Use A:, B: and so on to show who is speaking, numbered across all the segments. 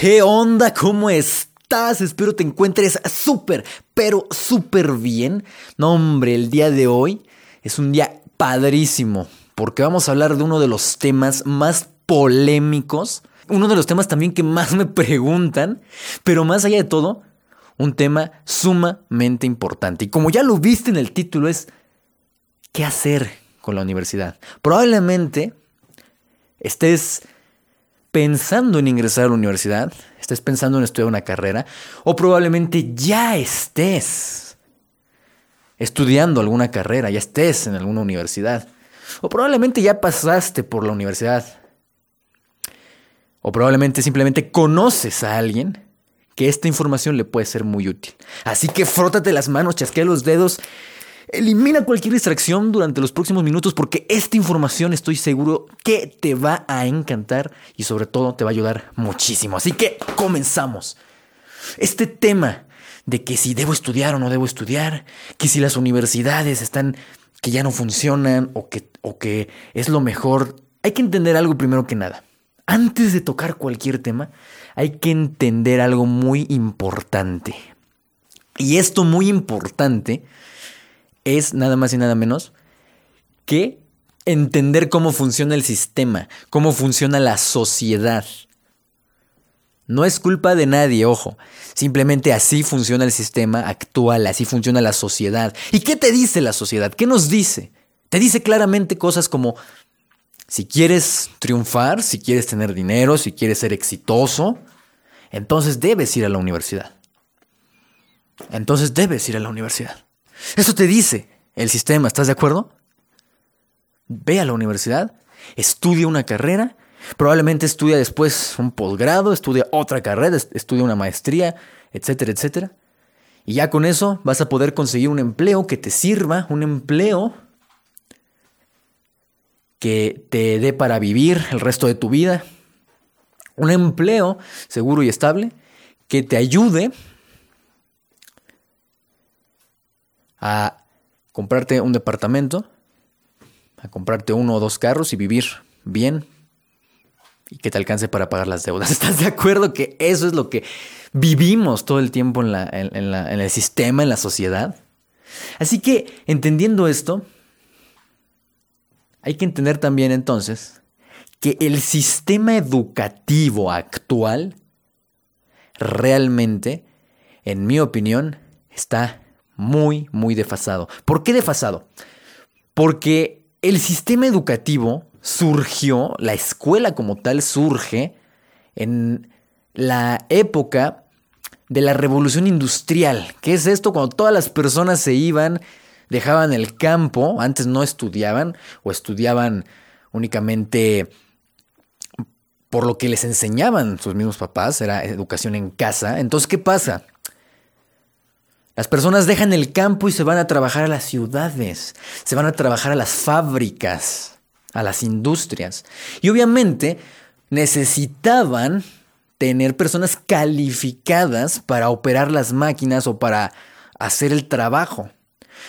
A: ¿Qué onda? ¿Cómo estás? Espero te encuentres súper, pero súper bien. No, hombre, el día de hoy es un día padrísimo porque vamos a hablar de uno de los temas más polémicos, uno de los temas también que más me preguntan, pero más allá de todo, un tema sumamente importante. Y como ya lo viste en el título, es ¿qué hacer con la universidad? Probablemente estés pensando en ingresar a la universidad, estés pensando en estudiar una carrera, o probablemente ya estés estudiando alguna carrera, ya estés en alguna universidad, o probablemente ya pasaste por la universidad, o probablemente simplemente conoces a alguien que esta información le puede ser muy útil. Así que frótate las manos, chasquea los dedos Elimina cualquier distracción durante los próximos minutos porque esta información estoy seguro que te va a encantar y sobre todo te va a ayudar muchísimo. Así que comenzamos. Este tema de que si debo estudiar o no debo estudiar, que si las universidades están que ya no funcionan o que, o que es lo mejor, hay que entender algo primero que nada. Antes de tocar cualquier tema, hay que entender algo muy importante. Y esto muy importante es nada más y nada menos que entender cómo funciona el sistema, cómo funciona la sociedad. No es culpa de nadie, ojo. Simplemente así funciona el sistema actual, así funciona la sociedad. ¿Y qué te dice la sociedad? ¿Qué nos dice? Te dice claramente cosas como, si quieres triunfar, si quieres tener dinero, si quieres ser exitoso, entonces debes ir a la universidad. Entonces debes ir a la universidad. Eso te dice el sistema, ¿estás de acuerdo? Ve a la universidad, estudia una carrera, probablemente estudia después un posgrado, estudia otra carrera, estudia una maestría, etcétera, etcétera. Y ya con eso vas a poder conseguir un empleo que te sirva, un empleo que te dé para vivir el resto de tu vida, un empleo seguro y estable que te ayude a comprarte un departamento, a comprarte uno o dos carros y vivir bien y que te alcance para pagar las deudas. ¿Estás de acuerdo que eso es lo que vivimos todo el tiempo en, en el sistema, en la sociedad? Así que, entendiendo esto, hay que entender también entonces que el sistema educativo actual realmente, en mi opinión, está muy, muy desfasado. ¿Por qué desfasado? Porque el sistema educativo surgió, la escuela como tal surge en la época de la revolución industrial. ¿Qué es esto? Cuando todas las personas se iban, dejaban el campo, antes no estudiaban o estudiaban únicamente por lo que les enseñaban sus mismos papás, era educación en casa. Entonces, ¿qué pasa? Las personas dejan el campo y se van a trabajar a las ciudades, se van a trabajar a las fábricas, a las industrias. Y obviamente necesitaban tener personas calificadas para operar las máquinas o para hacer el trabajo.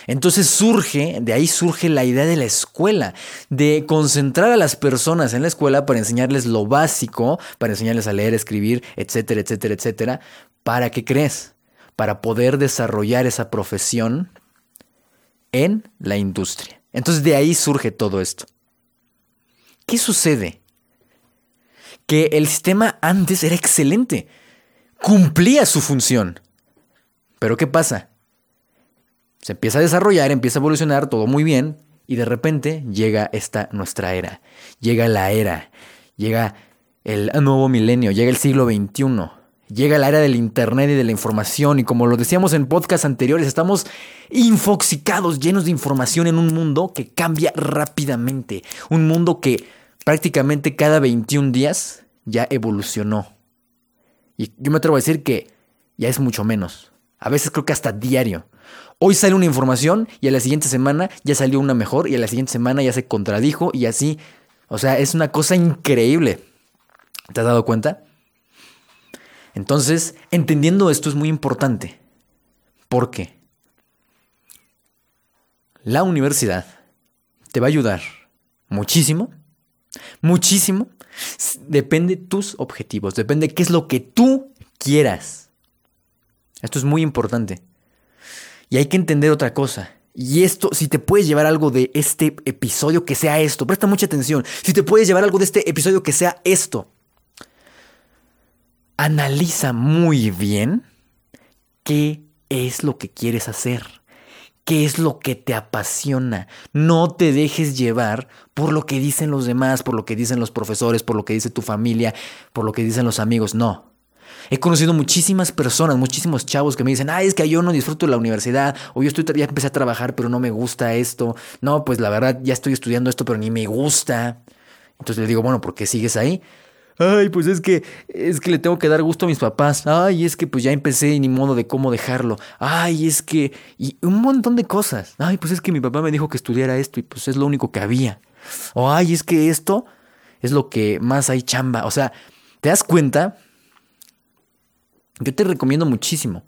A: Entonces surge, de ahí surge la idea de la escuela, de concentrar a las personas en la escuela para enseñarles lo básico, para enseñarles a leer, escribir, etcétera, etcétera, etcétera. ¿Para qué crees? Para poder desarrollar esa profesión en la industria. Entonces de ahí surge todo esto. ¿Qué sucede? Que el sistema antes era excelente, cumplía su función. Pero ¿qué pasa? Se empieza a desarrollar, empieza a evolucionar, todo muy bien, y de repente llega esta nuestra era, llega la era, llega el nuevo milenio, llega el siglo XXI llega la era del Internet y de la información y como lo decíamos en podcasts anteriores, estamos infoxicados, llenos de información en un mundo que cambia rápidamente, un mundo que prácticamente cada 21 días ya evolucionó. Y yo me atrevo a decir que ya es mucho menos. A veces creo que hasta diario. Hoy sale una información y a la siguiente semana ya salió una mejor y a la siguiente semana ya se contradijo y así. O sea, es una cosa increíble. ¿Te has dado cuenta? Entonces, entendiendo esto es muy importante. ¿Por qué? La universidad te va a ayudar muchísimo Muchísimo. Depende de tus objetivos, depende de qué es lo que tú quieras. Esto es muy importante. Y hay que entender otra cosa. Y esto, si te puedes llevar algo de este episodio, que sea esto. Presta mucha atención. Si te puedes llevar algo de este episodio, que sea esto. Analiza muy bien qué es lo que quieres hacer. ¿Qué es lo que te apasiona? No te dejes llevar por lo que dicen los demás, por lo que dicen los profesores, por lo que dice tu familia, por lo que dicen los amigos. No. He conocido muchísimas personas, muchísimos chavos que me dicen, ay, es que yo no disfruto de la universidad, o yo estoy, ya empecé a trabajar, pero no me gusta esto. No, pues la verdad, ya estoy estudiando esto, pero ni me gusta. Entonces le digo, bueno, ¿por qué sigues ahí? Ay, pues es que es que le tengo que dar gusto a mis papás. Ay, es que pues ya empecé y ni modo de cómo dejarlo. Ay, es que y un montón de cosas. Ay, pues es que mi papá me dijo que estudiara esto y pues es lo único que había. O ay, es que esto es lo que más hay chamba. O sea, ¿te das cuenta? Yo te recomiendo muchísimo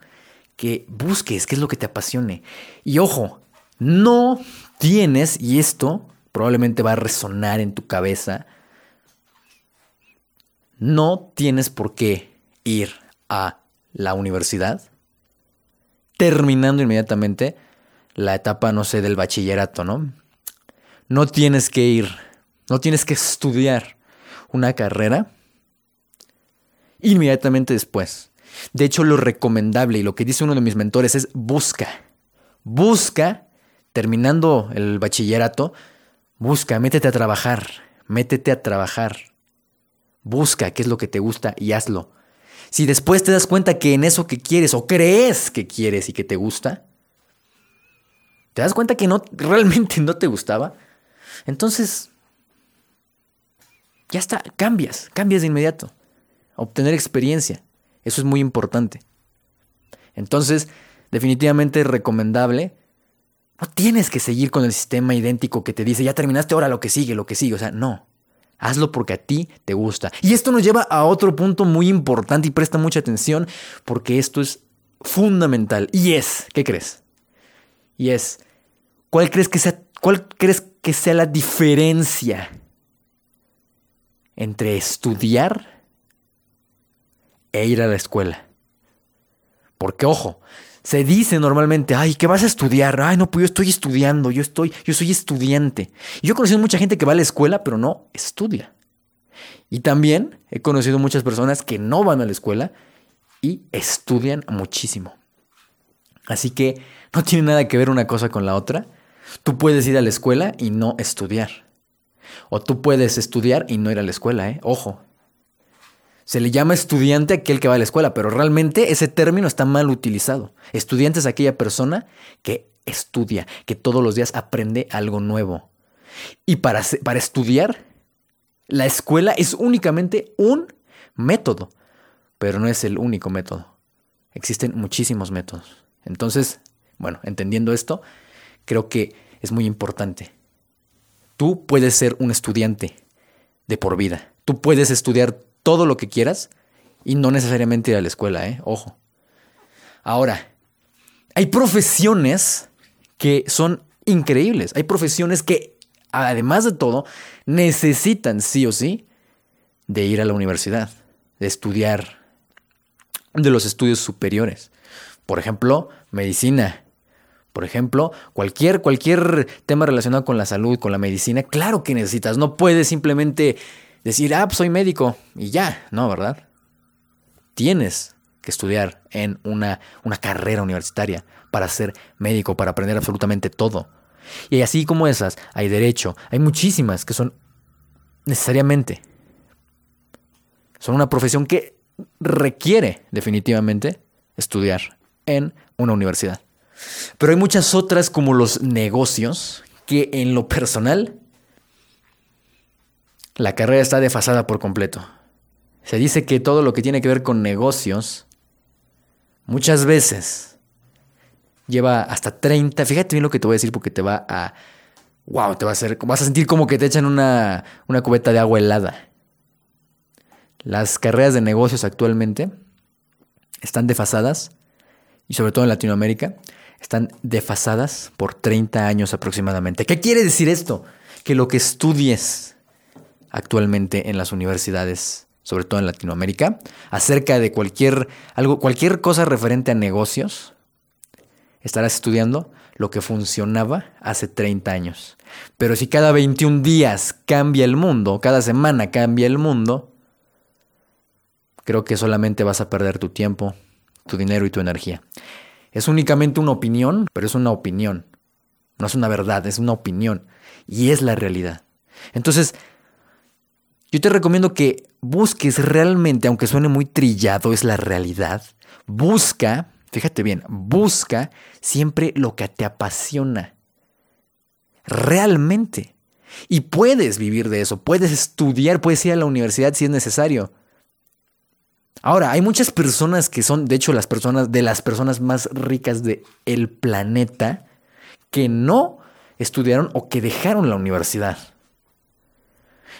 A: que busques qué es lo que te apasione. Y ojo, no tienes, y esto probablemente va a resonar en tu cabeza, no tienes por qué ir a la universidad terminando inmediatamente la etapa, no sé, del bachillerato, ¿no? No tienes que ir, no tienes que estudiar una carrera inmediatamente después. De hecho, lo recomendable y lo que dice uno de mis mentores es busca. Busca, terminando el bachillerato, busca, métete a trabajar, métete a trabajar. Busca qué es lo que te gusta y hazlo. Si después te das cuenta que en eso que quieres o crees que quieres y que te gusta, te das cuenta que no realmente no te gustaba, entonces ya está, cambias, cambias de inmediato. Obtener experiencia, eso es muy importante. Entonces, definitivamente recomendable. No tienes que seguir con el sistema idéntico que te dice, ya terminaste, ahora lo que sigue, lo que sigue. O sea, no. Hazlo porque a ti te gusta. Y esto nos lleva a otro punto muy importante y presta mucha atención porque esto es fundamental. Y es, ¿qué crees? Y es, ¿cuál crees que sea, cuál crees que sea la diferencia entre estudiar e ir a la escuela? Porque ojo, se dice normalmente, ay, ¿qué vas a estudiar? Ay, no, pues yo estoy estudiando, yo estoy, yo soy estudiante. Y yo he conocido mucha gente que va a la escuela, pero no estudia. Y también he conocido muchas personas que no van a la escuela y estudian muchísimo. Así que no tiene nada que ver una cosa con la otra. Tú puedes ir a la escuela y no estudiar. O tú puedes estudiar y no ir a la escuela, ¿eh? Ojo, se le llama estudiante aquel que va a la escuela, pero realmente ese término está mal utilizado. Estudiante es aquella persona que estudia, que todos los días aprende algo nuevo. Y para, para estudiar, la escuela es únicamente un método, pero no es el único método. Existen muchísimos métodos. Entonces, bueno, entendiendo esto, creo que es muy importante. Tú puedes ser un estudiante de por vida. Tú puedes estudiar todo lo que quieras y no necesariamente ir a la escuela, ¿eh? Ojo. Ahora, hay profesiones que son increíbles. Hay profesiones que, además de todo, necesitan sí o sí de ir a la universidad, de estudiar, de los estudios superiores. Por ejemplo, medicina. Por ejemplo, cualquier, cualquier tema relacionado con la salud, con la medicina, claro que necesitas. No puedes simplemente decir, ah, pues soy médico y ya, no, ¿verdad? Tienes que estudiar en una, una carrera universitaria para ser médico, para aprender absolutamente todo. Y así como esas, hay derecho, hay muchísimas que son necesariamente, son una profesión que requiere definitivamente estudiar en una universidad. Pero hay muchas otras como los negocios que en lo personal la carrera está desfasada por completo. Se dice que todo lo que tiene que ver con negocios, muchas veces lleva hasta 30. Fíjate bien lo que te voy a decir porque te va a. ¡Wow! Te va a hacer. Vas a sentir como que te echan una, una cubeta de agua helada. Las carreras de negocios actualmente están desfasadas, y sobre todo en Latinoamérica, están desfasadas por 30 años aproximadamente. ¿Qué quiere decir esto? Que lo que estudies actualmente en las universidades, sobre todo en Latinoamérica, acerca de cualquier, algo, cualquier cosa referente a negocios. Estarás estudiando lo que funcionaba hace 30 años. Pero si cada 21 días cambia el mundo, cada semana cambia el mundo, creo que solamente vas a perder tu tiempo, tu dinero y tu energía. Es únicamente una opinión, pero es una opinión. No es una verdad, es una opinión. Y es la realidad. Entonces, yo te recomiendo que busques realmente, aunque suene muy trillado, es la realidad. Busca, fíjate bien, busca siempre lo que te apasiona. Realmente. Y puedes vivir de eso, puedes estudiar, puedes ir a la universidad si es necesario. Ahora, hay muchas personas que son, de hecho, las personas de las personas más ricas del el planeta que no estudiaron o que dejaron la universidad.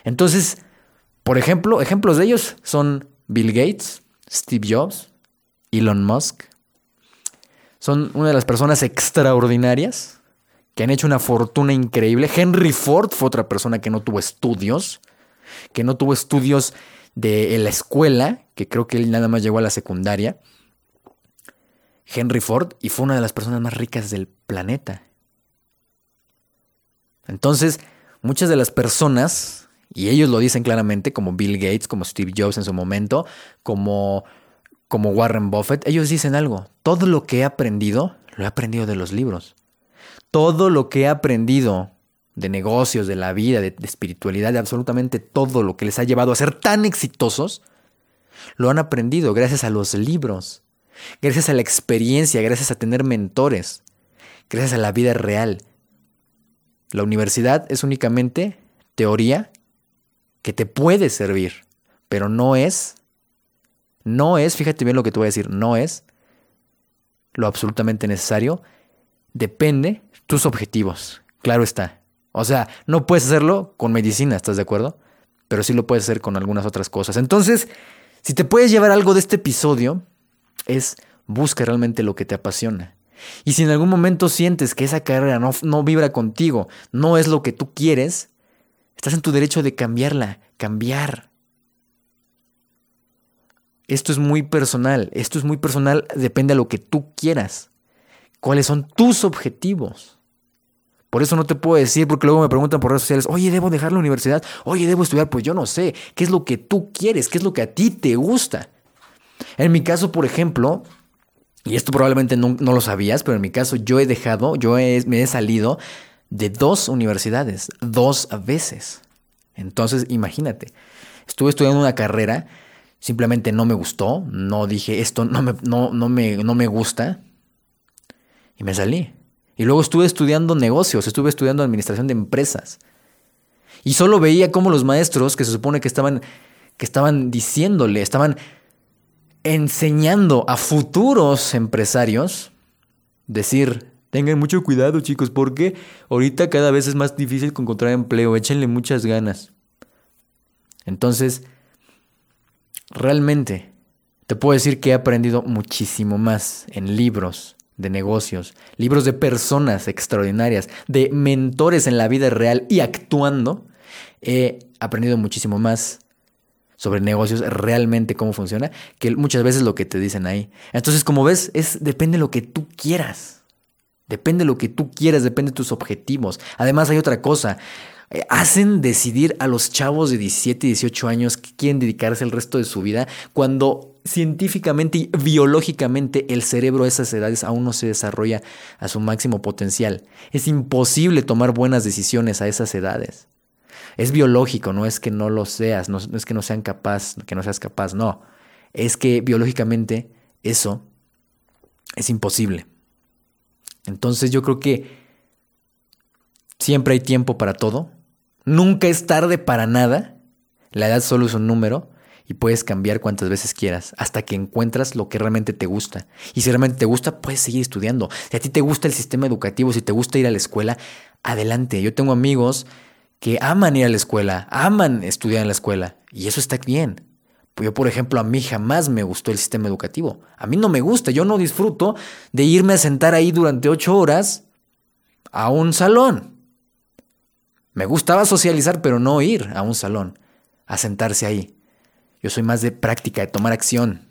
A: Entonces, por ejemplo, ejemplos de ellos son Bill Gates, Steve Jobs, Elon Musk. Son una de las personas extraordinarias que han hecho una fortuna increíble. Henry Ford fue otra persona que no tuvo estudios, que no tuvo estudios de la escuela, que creo que él nada más llegó a la secundaria. Henry Ford y fue una de las personas más ricas del planeta. Entonces, muchas de las personas, y ellos lo dicen claramente, como Bill Gates, como Steve Jobs en su momento, como, como Warren Buffett, ellos dicen algo. Todo lo que he aprendido, lo he aprendido de los libros. Todo lo que he aprendido de negocios, de la vida, de, de, espiritualidad, de absolutamente todo lo que les ha llevado a ser tan exitosos, lo han aprendido gracias a los libros, gracias a la experiencia, gracias a tener mentores, gracias a la vida real. La universidad es únicamente teoría que te puede servir, pero no es, no es, fíjate bien lo que te voy a decir, no es lo absolutamente necesario, depende tus objetivos, claro está. O sea, no puedes hacerlo con medicina, ¿estás de acuerdo? Pero sí lo puedes hacer con algunas otras cosas. Entonces, si te puedes llevar algo de este episodio, es busca realmente lo que te apasiona. Y si en algún momento sientes que esa carrera no, no vibra contigo, no es lo que tú quieres, estás en tu derecho de cambiarla, cambiar. Esto es muy personal, esto es muy personal, depende de lo que tú quieras. ¿Cuáles son tus objetivos? Por eso no te puedo decir, porque luego me preguntan por redes sociales, oye, ¿debo dejar la universidad? Oye, ¿debo estudiar? Pues yo no sé. ¿Qué es lo que tú quieres? ¿Qué es lo que a ti te gusta? En mi caso, por ejemplo, y esto probablemente no, no lo sabías, pero en mi caso yo he dejado, yo me he salido de dos universidades, dos veces. Entonces, imagínate, estuve estudiando una carrera, simplemente no me gustó, no dije, esto no me, no, no me, no me gusta, y me salí. Y luego estuve estudiando negocios, estuve estudiando administración de empresas. Y solo veía cómo los maestros, que se supone que estaban, que estaban diciéndole, estaban enseñando a futuros empresarios, decir, tengan mucho cuidado chicos, porque ahorita cada vez es más difícil encontrar empleo, échenle muchas ganas. Entonces, realmente, te puedo decir que he aprendido muchísimo más en libros, de negocios, libros de personas extraordinarias, de mentores en la vida real y actuando, he aprendido muchísimo más sobre negocios, realmente cómo funciona, que muchas veces lo que te dicen ahí. Entonces, como ves, es depende de lo que tú quieras. Depende de lo que tú quieras, depende de tus objetivos. Además, hay otra cosa. Eh, hacen decidir a los chavos de 17 y 18 años que quieren dedicarse el resto de su vida cuando científicamente y biológicamente el cerebro a esas edades aún no se desarrolla a su máximo potencial. Es imposible tomar buenas decisiones a esas edades. Es biológico, no es que no lo seas, no, es que no sean capaz, que no seas capaz, no. Es que biológicamente eso es imposible. Entonces yo creo que siempre hay tiempo para todo. Nunca es tarde para nada. La edad solo es un número y puedes cambiar cuantas veces quieras hasta que encuentras lo que realmente te gusta. Y si realmente te gusta, puedes seguir estudiando. Si a ti te gusta el sistema educativo, si te gusta ir a la escuela, adelante. Yo tengo amigos que aman ir a la escuela, aman estudiar en la escuela y eso está bien. Yo, por ejemplo, a mí jamás me gustó el sistema educativo. A mí no me gusta, yo no disfruto de irme a sentar ahí durante ocho horas a un salón. Me gustaba socializar, pero no ir a un salón. a sentarse ahí. Yo soy más de práctica, de tomar acción.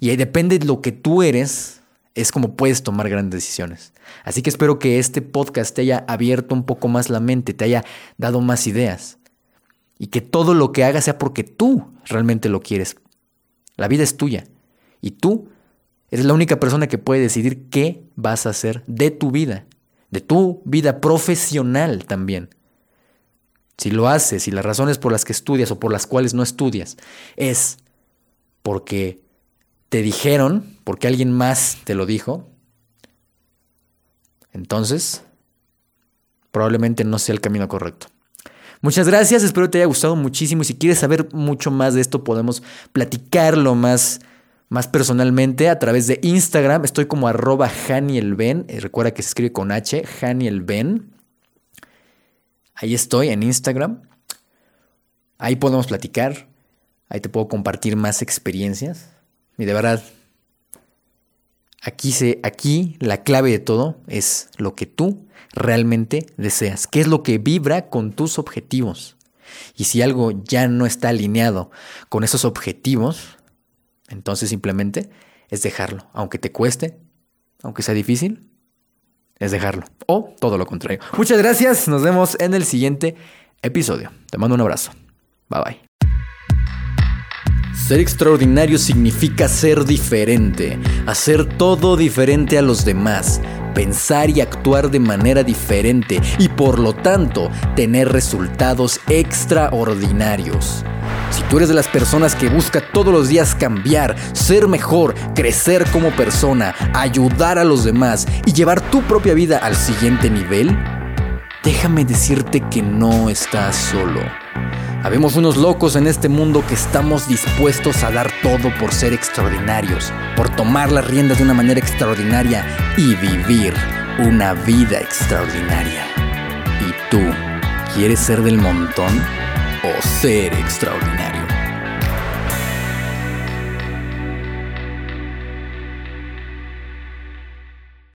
A: Y ahí depende de lo que tú eres, es como puedes tomar grandes decisiones. Así que espero que este podcast te haya abierto un poco más la mente, te haya dado más ideas. Y que todo lo que hagas sea porque tú realmente lo quieres. La vida es tuya. Y tú eres la única persona que puede decidir qué vas a hacer de tu vida. De tu vida profesional también. Si lo haces y las razones por las que estudias o por las cuales no estudias es porque te dijeron, porque alguien más te lo dijo, entonces probablemente no sea el camino correcto. Muchas gracias, espero te haya gustado muchísimo y si quieres saber mucho más de esto podemos platicarlo más, más personalmente a través de Instagram. Estoy como arroba eh, recuerda que se escribe con H, Janielben. Ahí estoy en Instagram. Ahí podemos platicar. Ahí te puedo compartir más experiencias. Y de verdad, aquí, se, aquí la clave de todo es lo que tú realmente deseas. ¿Qué es lo que vibra con tus objetivos? Y si algo ya no está alineado con esos objetivos, entonces simplemente es dejarlo. Aunque te cueste, aunque sea difícil, es dejarlo. O todo lo contrario. Muchas gracias. Nos vemos en el siguiente episodio. Te mando un abrazo. Bye bye. Ser extraordinario significa ser diferente, hacer todo diferente a los demás, pensar y actuar de manera diferente y por lo tanto tener resultados extraordinarios. Si tú eres de las personas que busca todos los días cambiar, ser mejor, crecer como persona, ayudar a los demás y llevar tu propia vida al siguiente nivel, déjame decirte que no estás solo. Habemos unos locos en este mundo que estamos dispuestos a dar todo por ser extraordinarios, por tomar las riendas de una manera extraordinaria y vivir una vida extraordinaria. ¿Y tú quieres ser del montón o ser extraordinario?